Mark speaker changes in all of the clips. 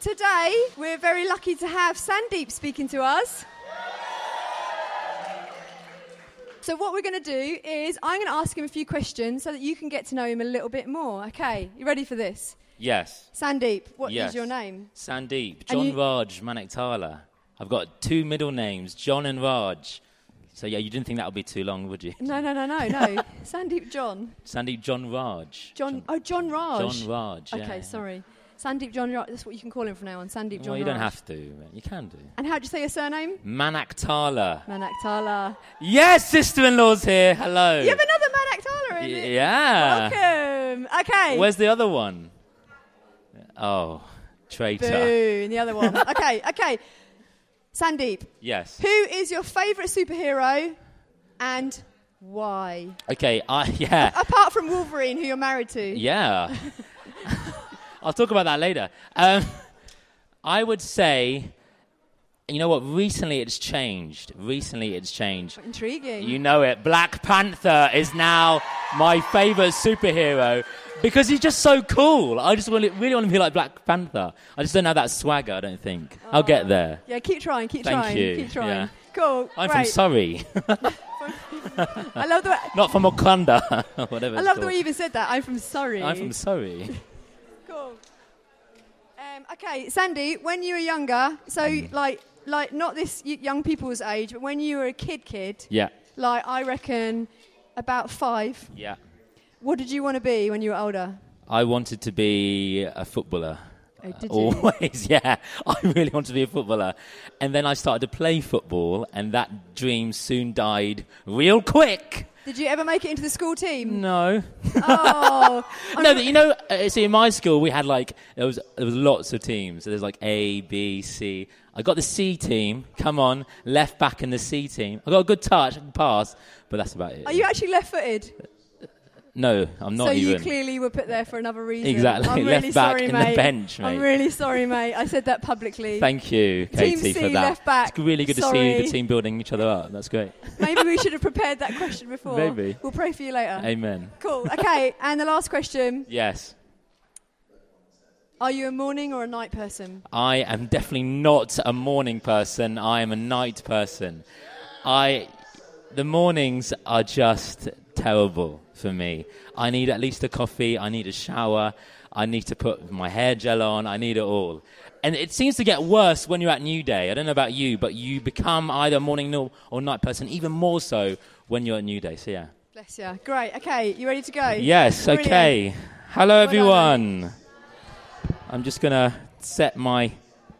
Speaker 1: Today, we're very lucky to have Sandeep speaking to us. So, what we're going to do is, I'm going to ask him a few questions so that you can get to know him a little bit more. Okay, you ready for this?
Speaker 2: Yes.
Speaker 1: Sandeep, what is
Speaker 2: yes.
Speaker 1: your name?
Speaker 2: Sandeep. John
Speaker 1: you-
Speaker 2: Raj Maniktala. I've got two middle names, John and Raj. So, yeah, you didn't think that would be too long, would you?
Speaker 1: No, no, no, no, no. Sandeep John.
Speaker 2: Sandeep John Raj.
Speaker 1: John. Oh, John Raj.
Speaker 2: John Raj.
Speaker 1: Okay,
Speaker 2: yeah.
Speaker 1: sorry. Sandeep John. That's what you can call him from now on. Sandeep John
Speaker 2: Well, you don't have to. but You can do.
Speaker 1: And how do you say your surname?
Speaker 2: Manaktala.
Speaker 1: Manaktala.
Speaker 2: Yes, sister-in-law's here. Hello.
Speaker 1: You have another Manaktala in it.
Speaker 2: yeah.
Speaker 1: Welcome. Okay.
Speaker 2: Where's the other one? Oh, traitor.
Speaker 1: Boo, and the other one. okay, okay. Sandeep,
Speaker 2: Yes.
Speaker 1: who is your favourite superhero and why?
Speaker 2: Okay. I yeah.
Speaker 1: Apart from Wolverine, who you're married to.
Speaker 2: Yeah. I'll talk about that later. Um, I would say, you know what? Recently it's changed. Recently it's changed.
Speaker 1: Intriguing.
Speaker 2: You know it. Black Panther is now my favorite superhero because he's just so cool. I just want really want to be like Black Panther. I just don't have that swagger, I don't think. I'll get there.
Speaker 1: yeah, keep trying, keep
Speaker 2: Thank
Speaker 1: trying,
Speaker 2: you.
Speaker 1: keep trying.
Speaker 2: Yeah.
Speaker 1: Cool.
Speaker 2: I'm
Speaker 1: great.
Speaker 2: from Surrey,
Speaker 1: I love the way,
Speaker 2: not from Wakanda, whatever.
Speaker 1: I love the way you even said that. I'm from Surrey.
Speaker 2: I'm from Surrey.
Speaker 1: Cool. Um, okay, Sandy, when you were younger, so
Speaker 2: Mm.
Speaker 1: like, like not this y- young people's age, but when you were a kid, kid,
Speaker 2: Yeah,
Speaker 1: like I reckon about five.
Speaker 2: yeah.
Speaker 1: What did you want to be when you were older?
Speaker 2: I wanted to be a footballer.
Speaker 1: Oh, did you?
Speaker 2: Always, yeah. I really wanted to be a footballer. And then I started to play football, and that dream soon died real quick.
Speaker 1: Did you ever make it into the school team?
Speaker 2: No.
Speaker 1: oh,
Speaker 2: no,
Speaker 1: re-
Speaker 2: you know, uh, see, in my school, we had like, there was, there was lots of teams. So there's like A, B, C. I got the C team, come on, left back in the C team. I got a good touch, can pass, but that's about it.
Speaker 1: Are you actually left-footed?
Speaker 2: No, I'm not
Speaker 1: so
Speaker 2: even.
Speaker 1: you clearly were put there for another reason.
Speaker 2: Exactly,
Speaker 1: I'm
Speaker 2: left
Speaker 1: really
Speaker 2: back
Speaker 1: sorry,
Speaker 2: in the bench, mate.
Speaker 1: I'm really sorry, mate. I said that publicly.
Speaker 2: Thank you, Katie,
Speaker 1: Team
Speaker 2: for
Speaker 1: C,
Speaker 2: that.
Speaker 1: left back.
Speaker 2: It's really good to see the team building each other up. That's great.
Speaker 1: Maybe we should have prepared that question before.
Speaker 2: Maybe.
Speaker 1: We'll pray for you later.
Speaker 2: Amen.
Speaker 1: Cool. Okay. And the last question:
Speaker 2: Yes.
Speaker 1: Are you a morning or a night person?
Speaker 2: I am definitely not a morning person. I am a night person. I, the mornings are just terrible for me. I need at least a coffee. I need a shower. I need to put my hair gel on. I need it all. And it seems to get worse when you're at New Day. I don't know about you, but you become either a morning or- night person, even more so when you're at New Day. So, yeah.
Speaker 1: Bless you. Great. Okay. You ready to go?
Speaker 2: Yes,
Speaker 1: Brilliant.
Speaker 2: okay. Hello, everyone. I'm just going to set my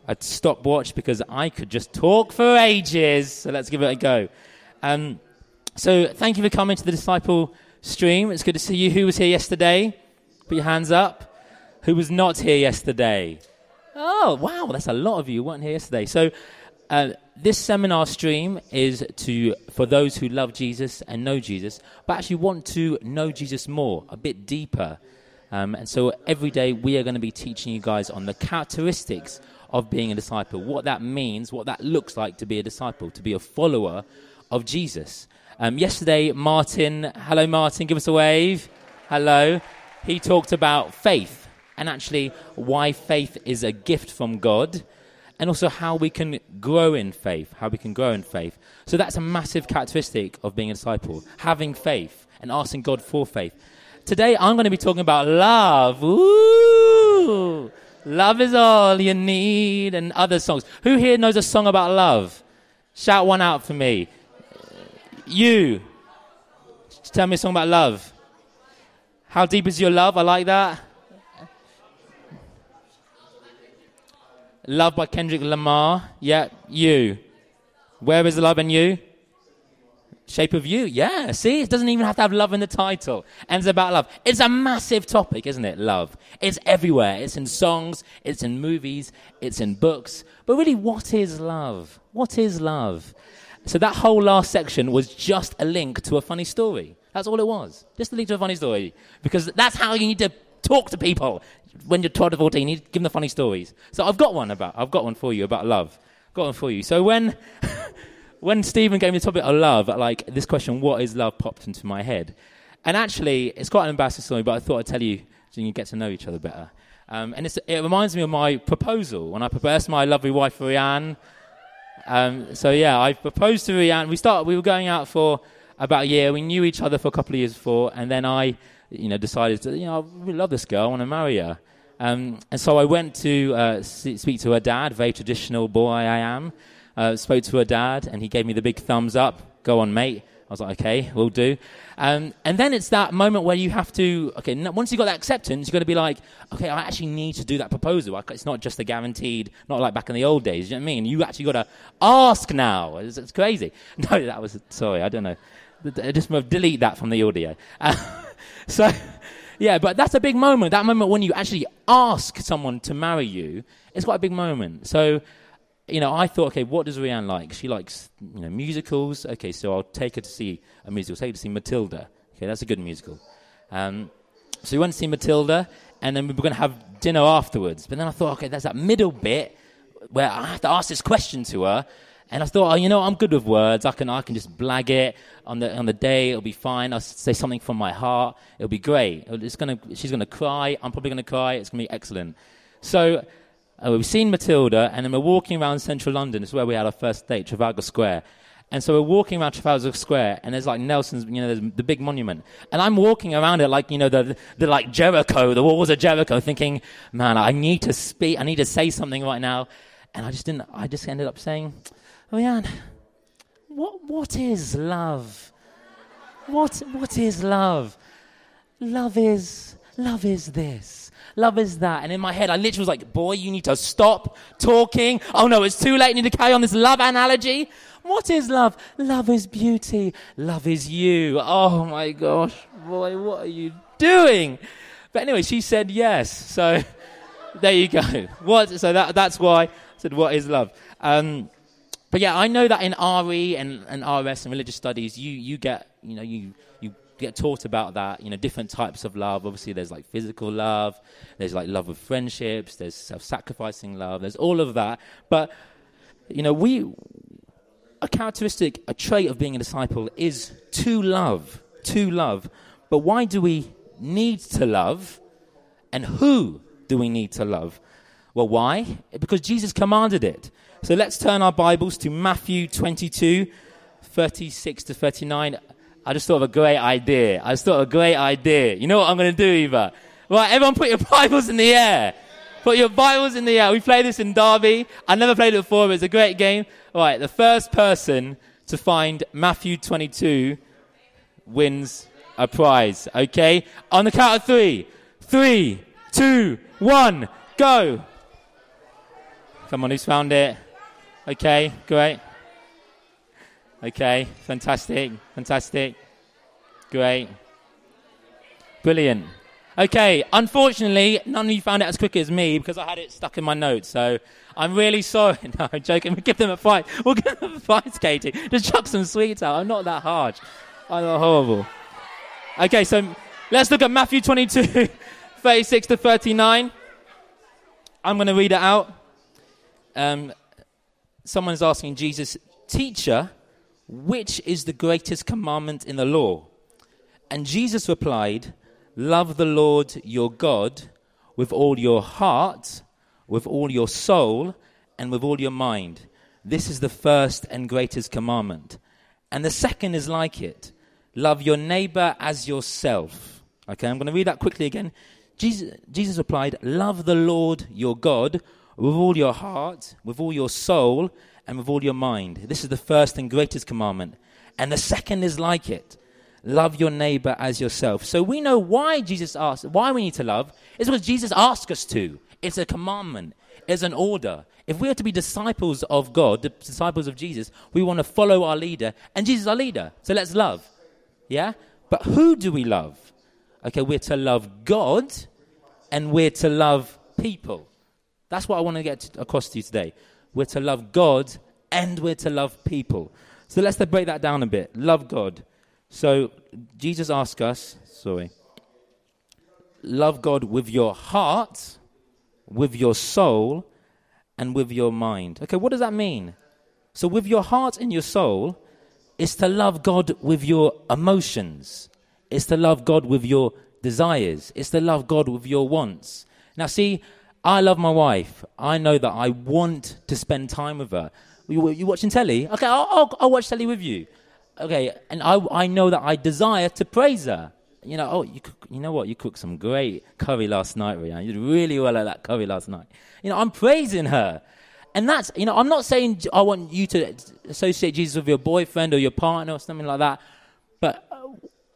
Speaker 2: a stopwatch because I could just talk for ages. So let's give it a go. Um, so thank you for coming to the Disciple stream. It's good to see you. Who was here yesterday? Put your hands up. Who was not here yesterday? Oh, wow, that's a lot of you weren't here yesterday. So uh, this seminar stream is to for those who love Jesus and know Jesus, but actually want to know Jesus more, a bit deeper. Um, and so every day we are going to be teaching you guys on the characteristics of being a disciple, what that means, what that looks like to be a disciple, to be a follower of Jesus. Um, yesterday, Martin, hello Martin, give us a wave. Hello. He talked about faith and actually why faith is a gift from God and also how we can grow in faith, how we can grow in faith. So that's a massive characteristic of being a disciple, having faith and asking God for faith. Today I'm going to be talking about love. Ooh! Love is all you need and other songs. Who here knows a song about love? Shout one out for me. You. Tell me a song about love. How deep is your love? I like that. Love by Kendrick Lamar. Yeah, you. Where is the love in you? Shape of You. Yeah, see, it doesn't even have to have love in the title. And it's about love. It's a massive topic, isn't it? Love. It's everywhere. It's in songs, it's in movies, it's in books. But really, what is love? What is love? So that whole last section was just a link to a funny story. That's all it was. Just a link to a funny story. Because that's how you need to talk to people when you're 12 to 14. You need to give them the funny stories. So I've got one about, I've got one for you about love. Got one for you. So when, when Stephen gave me the topic of love, like this question, what is love, popped into my head. And actually, it's quite an embarrassing story, but I thought I'd tell you so you can get to know each other better. Um, and it reminds me of my proposal when I proposed to my lovely wife, Rianne. Um, so yeah, I proposed to Rianne. We started. We were going out for about a year. We knew each other for a couple of years before, and then I, you know, decided to, you know, I really love this girl. I want to marry her. Um, and so I went to uh, speak to her dad, very traditional boy I am. Uh, spoke to her dad, and he gave me the big thumbs up. Go on, mate. I was like, okay, we'll do. Um, and then it's that moment where you have to, okay, once you've got that acceptance, you've got to be like, okay, I actually need to do that proposal. It's not just a guaranteed, not like back in the old days, you know what I mean? You actually got to ask now. It's, it's, crazy. No, that was, sorry, I don't know. Just delete that from the audio. Uh, so, yeah, but that's a big moment. That moment when you actually ask someone to marry you, it's quite a big moment. So, you know, I thought, okay, what does Rianne like? She likes, you know, musicals. Okay, so I'll take her to see a musical. Take her to see Matilda. Okay, that's a good musical. Um, so we went to see Matilda, and then we were going to have dinner afterwards. But then I thought, okay, there's that middle bit where I have to ask this question to her. And I thought, oh, you know, I'm good with words. I can, I can just blag it on the on the day. It'll be fine. I'll say something from my heart. It'll be great. It's gonna, she's gonna cry. I'm probably gonna cry. It's gonna be excellent. So uh, we've seen Matilda, and then we're walking around central London. Is where we had our first date, Trafalgar Square. And so we're walking around Trafalgar Square, and there's like Nelson's, you know, the big monument. And I'm walking around it like, you know, the, the like Jericho, the walls of Jericho, thinking, man, I need to speak, I need to say something right now. And I just didn't, I just ended up saying, oh, yeah, what, what is love? What, what is love? Love is, love is this. Love is that. And in my head, I literally was like, boy, you need to stop talking. Oh no, it's too late. You need to carry on this love analogy. What is love? Love is beauty. Love is you. Oh my gosh, boy, what are you doing? But anyway, she said yes. So there you go. What? So that, that's why I said, what is love? Um, but yeah, I know that in RE and, and RS and religious studies, you, you get, you know, you, you get taught about that, you know, different types of love. Obviously, there's like physical love, there's like love of friendships, there's self sacrificing love, there's all of that. But, you know, we, a characteristic, a trait of being a disciple is to love, to love. But why do we need to love? And who do we need to love? Well, why? Because Jesus commanded it. So let's turn our Bibles to Matthew 22, 36 to 39. I just thought of a great idea. I just thought of a great idea. You know what I'm going to do, Eva? Right, everyone put your Bibles in the air. Put your Bibles in the air. We play this in Derby. I never played it before, but it's a great game. Right, the first person to find Matthew 22 wins a prize. Okay? On the count of three. Three, two, one, go. Come on, who's found it? Okay, great. Okay, fantastic, fantastic. Great. Brilliant. Okay, unfortunately, none of you found it as quick as me because I had it stuck in my notes. So I'm really sorry. No, I'm joking. We'll give them a fight. We'll give them a fight, Katie. Just chuck some sweets out. I'm not that hard. I'm not horrible. Okay, so let's look at Matthew 22, 36 to 39. I'm going to read it out. Um, someone's asking Jesus, Teacher, which is the greatest commandment in the law? And Jesus replied, Love the Lord your God with all your heart, with all your soul, and with all your mind. This is the first and greatest commandment. And the second is like it love your neighbor as yourself. Okay, I'm going to read that quickly again. Jesus, Jesus replied, Love the Lord your God with all your heart, with all your soul, and with all your mind. This is the first and greatest commandment. And the second is like it love your neighbor as yourself. So we know why Jesus asked, why we need to love. It's because Jesus asked us to. It's a commandment, it's an order. If we are to be disciples of God, disciples of Jesus, we want to follow our leader, and Jesus is our leader. So let's love. Yeah? But who do we love? Okay, we're to love God and we're to love people. That's what I want to get across to you today. We're to love God and we're to love people. So let's break that down a bit. Love God. So Jesus asks us, sorry, love God with your heart, with your soul, and with your mind. Okay, what does that mean? So, with your heart and your soul, is to love God with your emotions, it's to love God with your desires, it's to love God with your wants. Now, see, I love my wife. I know that I want to spend time with her. You, you watching telly? Okay, I'll, I'll, I'll watch telly with you. Okay, and I, I know that I desire to praise her. You know, oh, you, cook, you know what? You cooked some great curry last night, Rianne. You did really well at that curry last night. You know, I'm praising her. And that's, you know, I'm not saying I want you to associate Jesus with your boyfriend or your partner or something like that. But uh,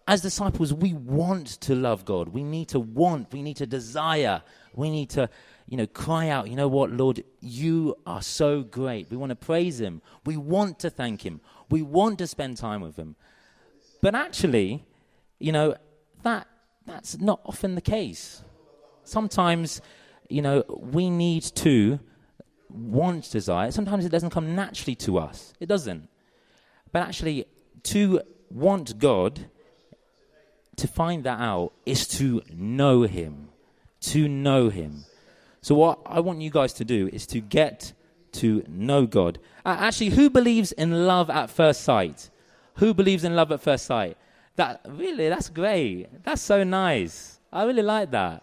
Speaker 2: as disciples, we want to love God. We need to want, we need to desire, we need to, you know, cry out, you know what, Lord, you are so great. We want to praise Him. We want to thank Him. We want to spend time with Him. But actually, you know, that, that's not often the case. Sometimes, you know, we need to want desire. Sometimes it doesn't come naturally to us. It doesn't. But actually, to want God, to find that out, is to know Him. To know Him. So, what I want you guys to do is to get to know God. Uh, actually, who believes in love at first sight? Who believes in love at first sight? That really, that's great. That's so nice. I really like that.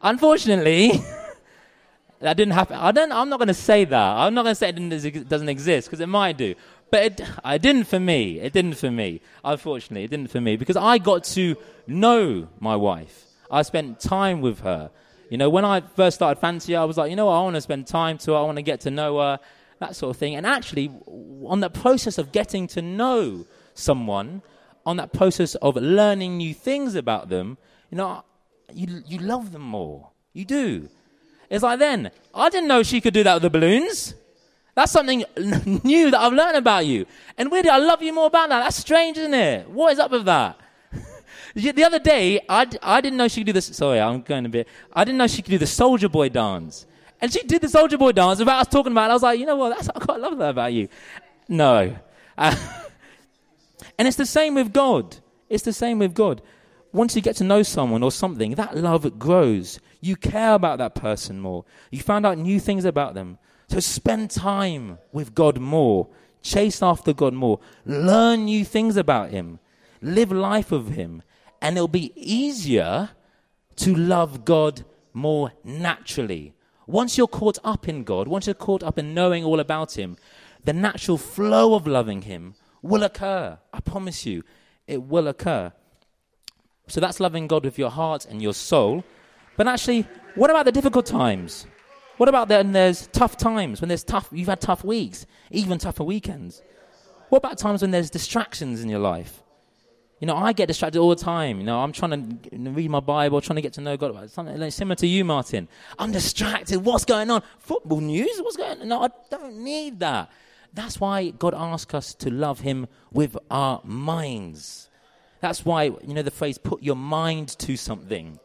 Speaker 2: Unfortunately, that didn't happen. I don't. I'm not going to say that. I'm not going to say it doesn't exist because it might do. But it, it didn't for me. It didn't for me. Unfortunately, it didn't for me because I got to know my wife. I spent time with her. You know, when I first started fancy, I was like, you know what, I want to spend time to her. I want to get to know her, that sort of thing. And actually, on that process of getting to know someone, on that process of learning new things about them, you know, you, you love them more. You do. It's like then, I didn't know she could do that with the balloons. That's something new that I've learned about you. And weirdly, I love you more about that. That's strange, isn't it? What is up with that? The other day, I I didn't know she could do this. Sorry, I'm going a bit. I didn't know she could do the soldier boy dance. And she did the soldier boy dance without us talking about it. I was like, you know what? That's, I quite love that about you. No. Uh, and it's the same with God. It's the same with God. Once you get to know someone or something, that love grows. You care about that person more. You find out new things about them. So spend time with God more. Chase after God more. Learn new things about Him. Live life of Him. And it'll be easier to love God more naturally. Once you're caught up in God, once you're caught up in knowing all about Him, the natural flow of loving Him will occur. I promise you, it will occur. So that's loving God with your heart and your soul. But actually, what about the difficult times? What about when there's tough times, when there's tough, you've had tough weeks, even tougher weekends? What about times when there's distractions in your life? You know, I get distracted all the time. You know, I'm trying to read my Bible, trying to get to know God. Something like similar to you, Martin. I'm distracted. What's going on? Football news? What's going on? No, I don't need that. That's why God asks us to love Him with our minds. That's why, you know, the phrase, put your mind to something.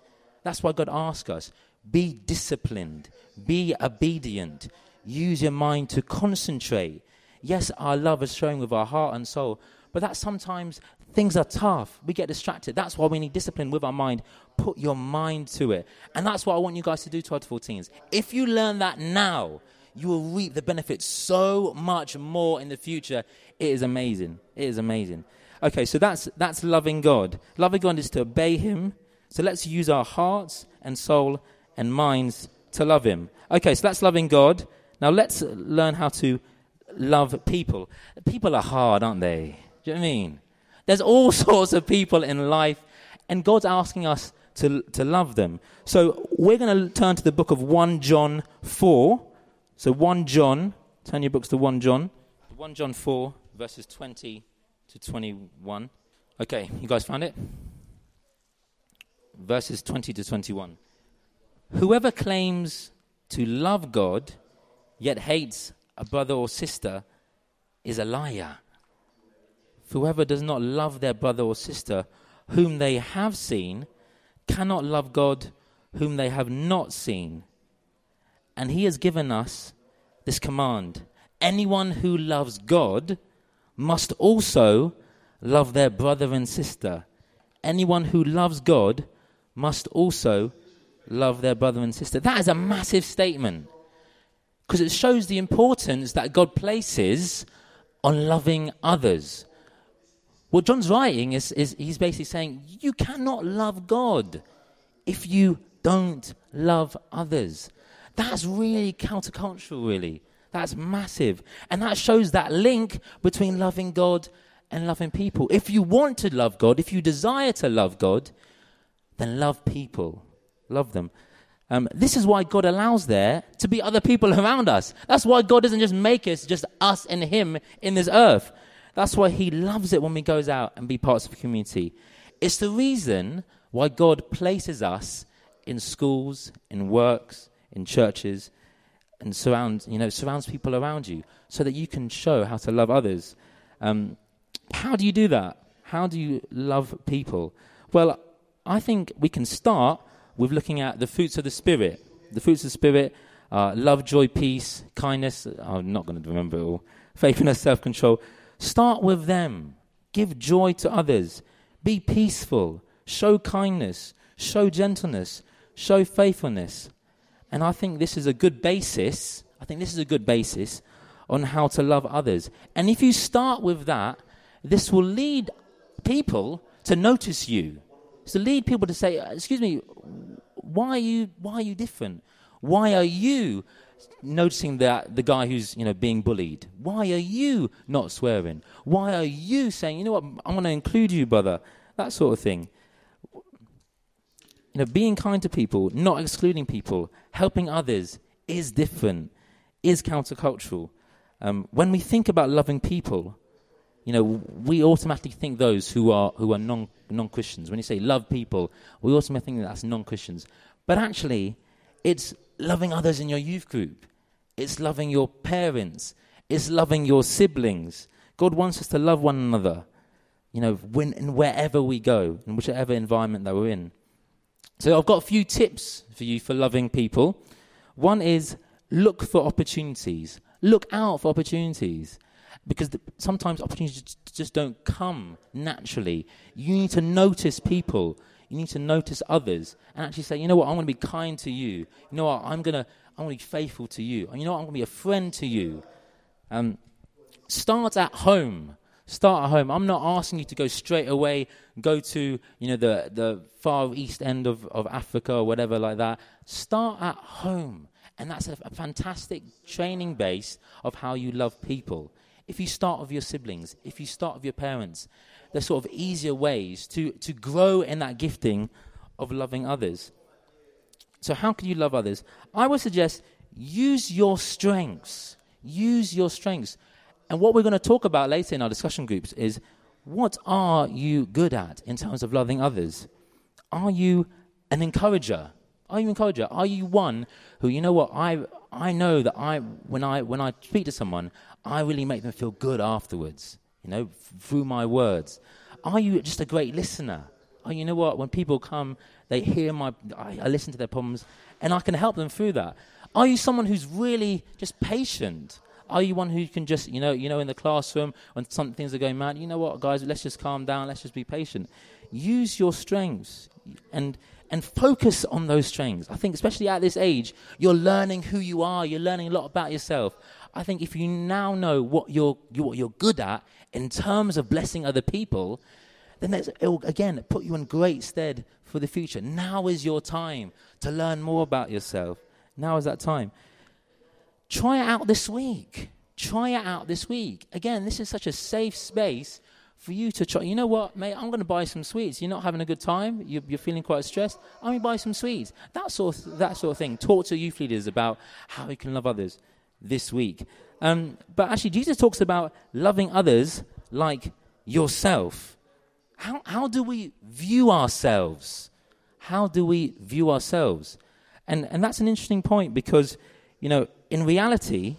Speaker 2: That's why God asks us, be disciplined, be obedient, use your mind to concentrate. Yes, our love is showing with our heart and soul, but that sometimes things are tough. We get distracted. That's why we need discipline with our mind. Put your mind to it. And that's what I want you guys to do, 12 to 14s. If you learn that now, you will reap the benefits so much more in the future. It is amazing. It is amazing. Okay, so that's that's loving God. Loving God is to obey Him. So let's use our hearts and soul and minds to love Him. Okay, so that's loving God. Now let's learn how to love people. People are hard, aren't they? Do you know what I mean? There's all sorts of people in life, and God's asking us to, to love them. So we're going to turn to the book of 1 John 4. So 1 John, turn your books to 1 John. 1 John 4, verses 20 to 21. Okay, you guys found it? Verses 20 to 21. Whoever claims to love God yet hates a brother or sister is a liar. Whoever does not love their brother or sister whom they have seen cannot love God whom they have not seen. And he has given us this command anyone who loves God must also love their brother and sister. Anyone who loves God must also love their brother and sister. That is a massive statement because it shows the importance that God places on loving others. What John's writing is, is he's basically saying you cannot love God if you don't love others. That's really countercultural, really. That's massive. And that shows that link between loving God and loving people. If you want to love God, if you desire to love God, then love people. Love them. Um, this is why God allows there to be other people around us. That's why God doesn't just make us just us and Him in this earth. That's why He loves it when we goes out and be parts of a community. It's the reason why God places us in schools, in works, in churches, and surrounds you know surrounds people around you so that you can show how to love others. Um, how do you do that? How do you love people? Well, I think we can start with looking at the fruits of the Spirit. The fruits of the Spirit are love, joy, peace, kindness. I'm not going to remember it all. Faithfulness, self control. Start with them. Give joy to others. Be peaceful. Show kindness. Show gentleness. Show faithfulness. And I think this is a good basis. I think this is a good basis on how to love others. And if you start with that, this will lead people to notice you. To lead people to say, "Excuse me, why are you why are you different? Why are you noticing that the guy who's you know being bullied? Why are you not swearing? Why are you saying, you know what, I want to include you, brother? That sort of thing. You know, being kind to people, not excluding people, helping others is different, is countercultural. Um, when we think about loving people, you know, we automatically think those who are who are non non Christians. When you say love people, we automatically think that's non Christians. But actually, it's loving others in your youth group. It's loving your parents. It's loving your siblings. God wants us to love one another. You know, when and wherever we go, in whichever environment that we're in. So I've got a few tips for you for loving people. One is look for opportunities. Look out for opportunities because the, sometimes opportunities just don't come naturally. You need to notice people. You need to notice others and actually say, you know what, I'm going to be kind to you. You know what, I'm going to, I'm going to be faithful to you. And you know what, I'm going to be a friend to you. Um, start at home. Start at home. I'm not asking you to go straight away, go to you know the the far east end of, of Africa or whatever like that. Start at home, and that's a, a fantastic training base of how you love people. If you start with your siblings, if you start with your parents, there's sort of easier ways to, to grow in that gifting of loving others. So, how can you love others? I would suggest use your strengths. Use your strengths. And what we're going to talk about later in our discussion groups is what are you good at in terms of loving others? Are you an encourager? Are you an encourager? Are you one who, you know what, I, I know that I, when, I, when I speak to someone, I really make them feel good afterwards, you know, through my words. Are you just a great listener? Oh, you know what? When people come, they hear my, I, I listen to their problems, and I can help them through that. Are you someone who's really just patient? Are you one who can just, you know, you know, in the classroom when some things are going mad, you know what, guys, let's just calm down, let's just be patient. Use your strengths and and focus on those strengths. I think, especially at this age, you're learning who you are. You're learning a lot about yourself. I think if you now know what you're, what you're good at in terms of blessing other people, then it will, again, put you in great stead for the future. Now is your time to learn more about yourself. Now is that time. Try it out this week. Try it out this week. Again, this is such a safe space for you to try. You know what, mate? I'm going to buy some sweets. You're not having a good time. You're, you're feeling quite stressed. I'm going to buy some sweets. That sort, of, that sort of thing. Talk to youth leaders about how you can love others this week. Um, but actually, Jesus talks about loving others like yourself. How, how do we view ourselves? How do we view ourselves? And, and that's an interesting point because, you know, in reality,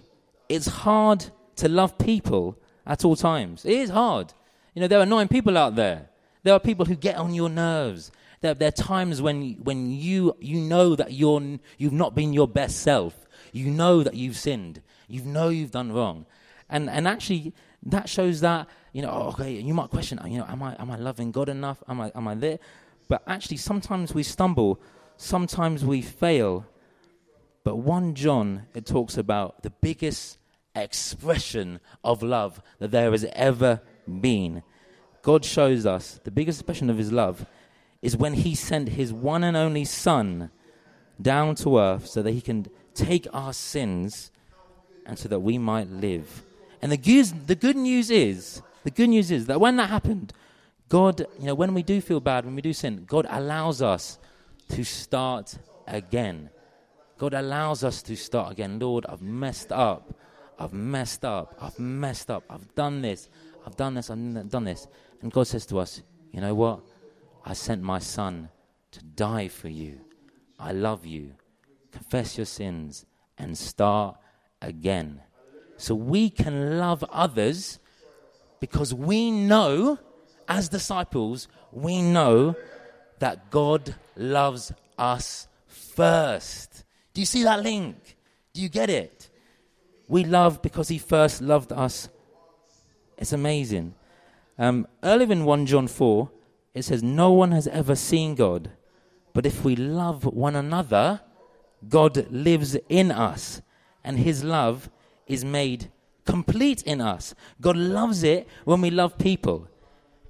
Speaker 2: it's hard to love people at all times. It is hard. You know, there are annoying people out there. There are people who get on your nerves. There, there are times when, when you, you know that you're, you've not been your best self. You know that you've sinned. You know you've done wrong. And, and actually, that shows that, you know, oh, okay, you might question, oh, you know, am I, am I loving God enough? Am I, am I there? But actually, sometimes we stumble, sometimes we fail. But 1 John, it talks about the biggest expression of love that there has ever been. God shows us the biggest expression of his love is when he sent his one and only Son down to earth so that he can take our sins and so that we might live. And the good, the good news is, the good news is that when that happened, God, you know, when we do feel bad, when we do sin, God allows us to start again. God allows us to start again. Lord, I've messed up. I've messed up. I've messed up. I've done this. I've done this. I've done this. And God says to us, You know what? I sent my son to die for you. I love you. Confess your sins and start again. So we can love others because we know, as disciples, we know that God loves us first. Do you see that link? Do you get it? We love because He first loved us. It's amazing. Um, earlier in 1 John 4, it says, No one has ever seen God, but if we love one another, God lives in us, and His love is made complete in us. God loves it when we love people.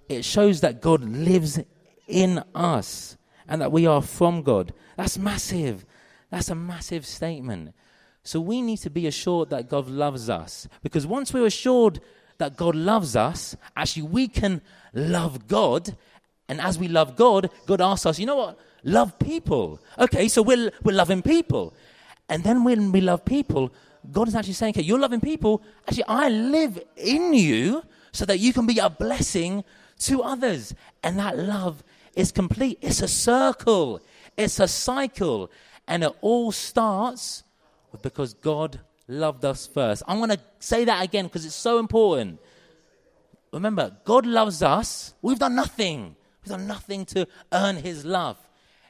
Speaker 2: It shows that God lives in us and that we are from God. That's massive. That's a massive statement. So we need to be assured that God loves us. Because once we're assured that God loves us, actually we can love God. And as we love God, God asks us, you know what? Love people. Okay, so we're, we're loving people. And then when we love people, God is actually saying, okay, you're loving people. Actually, I live in you so that you can be a blessing to others. And that love is complete. It's a circle, it's a cycle. And it all starts because God loved us first. I'm going to say that again because it's so important. Remember, God loves us. We've done nothing. We've done nothing to earn his love.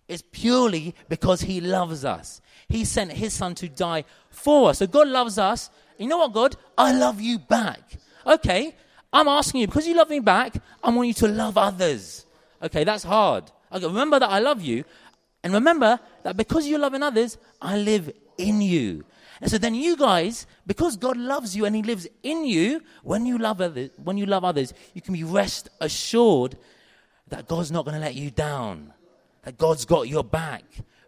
Speaker 2: It's purely because he loves us. He sent his son to die for us. So God loves us. You know what, God? I love you back. Okay, I'm asking you, because you love me back, I want you to love others. Okay, that's hard. Okay, remember that I love you. And remember that because you're loving others, I live in you. And so then you guys, because God loves you and He lives in you, when you love others, when you love others, you can be rest assured that God's not going to let you down. That God's got your back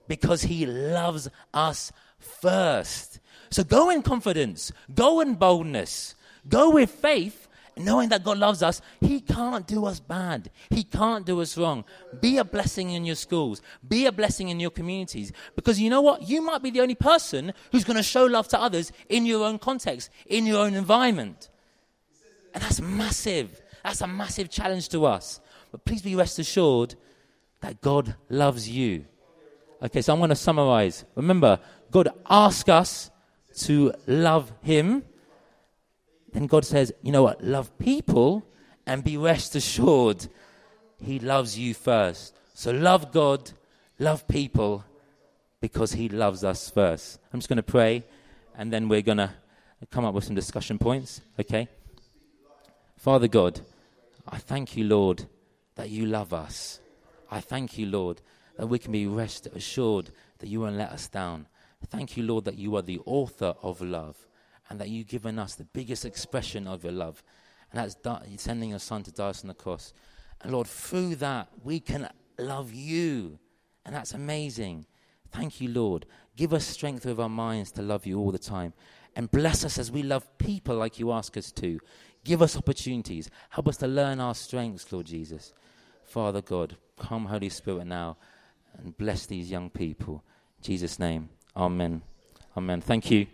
Speaker 2: because He loves us first. So go in confidence, go in boldness, go with faith, knowing that God loves us. He can't do us bad, He can't do us wrong. Be a blessing in your schools, be a blessing in your communities, because you know what? You might be the only person who's going to show love to others in your own context, in your own environment. And that's massive. That's a massive challenge to us. But please be rest assured that God loves you. Okay, so I'm going to summarize. Remember, God asks us to love Him. Then God says, you know what? Love people and be rest assured He loves you first. So love God, love people because He loves us first. I'm just going to pray and then we're going to come up with some discussion points. Okay? Father God, I thank you, Lord, that you love us. I thank you, Lord, that we can be rest assured that you won't let us down. Thank you, Lord, that you are the author of love and that you've given us the biggest expression of your love. And that's di- sending your son to die on the cross. And Lord, through that, we can love you. And that's amazing. Thank you, Lord. Give us strength with our minds to love you all the time. And bless us as we love people like you ask us to. Give us opportunities. Help us to learn our strengths, Lord Jesus. Father God, come, Holy Spirit, now and bless these young people. In Jesus' name, Amen. Amen. Thank you.